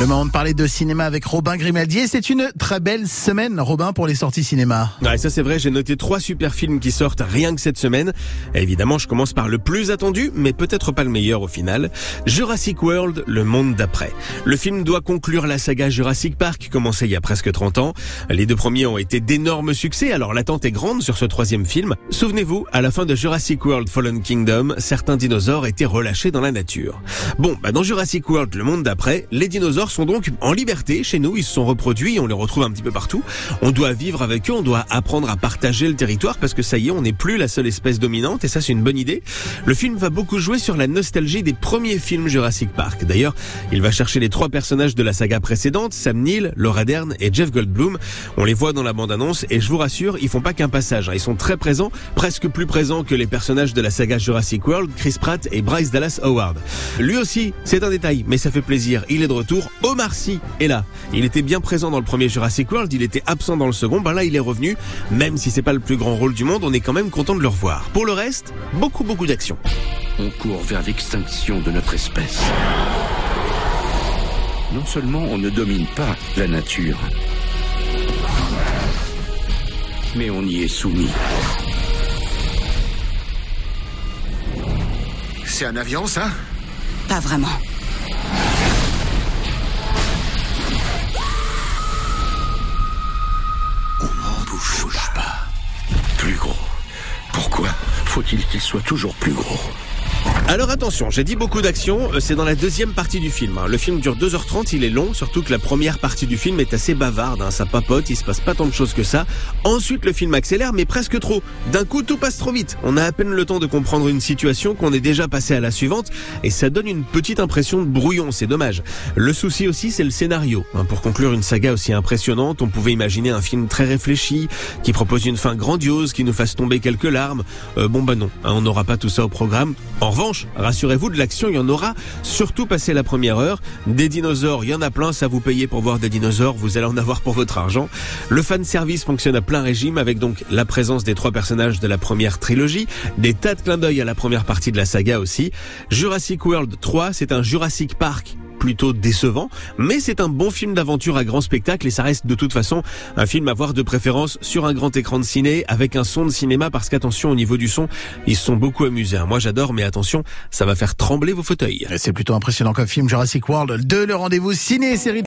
Le moment de parler de cinéma avec Robin Grimaldier. C'est une très belle semaine, Robin, pour les sorties cinéma. Ouais, ça c'est vrai, j'ai noté trois super films qui sortent rien que cette semaine. Évidemment, je commence par le plus attendu, mais peut-être pas le meilleur au final. Jurassic World, le monde d'après. Le film doit conclure la saga Jurassic Park, commencée il y a presque 30 ans. Les deux premiers ont été d'énormes succès, alors l'attente est grande sur ce troisième film. Souvenez-vous, à la fin de Jurassic World Fallen Kingdom, certains dinosaures étaient relâchés dans la nature. Bon, bah dans Jurassic World, le monde d'après, les dinosaures sont donc en liberté chez nous, ils se sont reproduits, on les retrouve un petit peu partout. On doit vivre avec eux, on doit apprendre à partager le territoire parce que ça y est, on n'est plus la seule espèce dominante et ça c'est une bonne idée. Le film va beaucoup jouer sur la nostalgie des premiers films Jurassic Park. D'ailleurs, il va chercher les trois personnages de la saga précédente, Sam Neill, Laura Dern et Jeff Goldblum. On les voit dans la bande-annonce et je vous rassure, ils font pas qu'un passage, hein. ils sont très présents, presque plus présents que les personnages de la saga Jurassic World, Chris Pratt et Bryce Dallas Howard. Lui aussi, c'est un détail, mais ça fait plaisir, il est de retour. Omar Sy est là. Il était bien présent dans le premier Jurassic World, il était absent dans le second, ben là il est revenu. Même si c'est pas le plus grand rôle du monde, on est quand même content de le revoir. Pour le reste, beaucoup beaucoup d'action. On court vers l'extinction de notre espèce. Non seulement on ne domine pas la nature, mais on y est soumis. C'est un avion, ça? Pas vraiment. Bouge pas. Plus gros. Pourquoi faut-il qu'il soit toujours plus gros? Alors attention, j'ai dit beaucoup d'action, euh, c'est dans la deuxième partie du film. hein. Le film dure 2h30, il est long, surtout que la première partie du film est assez bavarde, hein. ça papote, il se passe pas tant de choses que ça. Ensuite le film accélère, mais presque trop. D'un coup tout passe trop vite. On a à peine le temps de comprendre une situation qu'on est déjà passé à la suivante, et ça donne une petite impression de brouillon, c'est dommage. Le souci aussi c'est le scénario. hein. Pour conclure une saga aussi impressionnante, on pouvait imaginer un film très réfléchi, qui propose une fin grandiose, qui nous fasse tomber quelques larmes. Euh, bon bah non, on n'aura pas tout ça au programme. En revanche, rassurez-vous, de l'action, il y en aura, surtout passé la première heure. Des dinosaures, il y en a plein, ça vous payez pour voir des dinosaures, vous allez en avoir pour votre argent. Le fan service fonctionne à plein régime avec donc la présence des trois personnages de la première trilogie, des tas de clins d'œil à la première partie de la saga aussi. Jurassic World 3, c'est un Jurassic Park plutôt décevant, mais c'est un bon film d'aventure à grand spectacle et ça reste de toute façon un film à voir de préférence sur un grand écran de ciné avec un son de cinéma parce qu'attention au niveau du son, ils se sont beaucoup amusés. hein. Moi j'adore, mais attention, ça va faire trembler vos fauteuils. C'est plutôt impressionnant comme film Jurassic World 2, le rendez-vous ciné série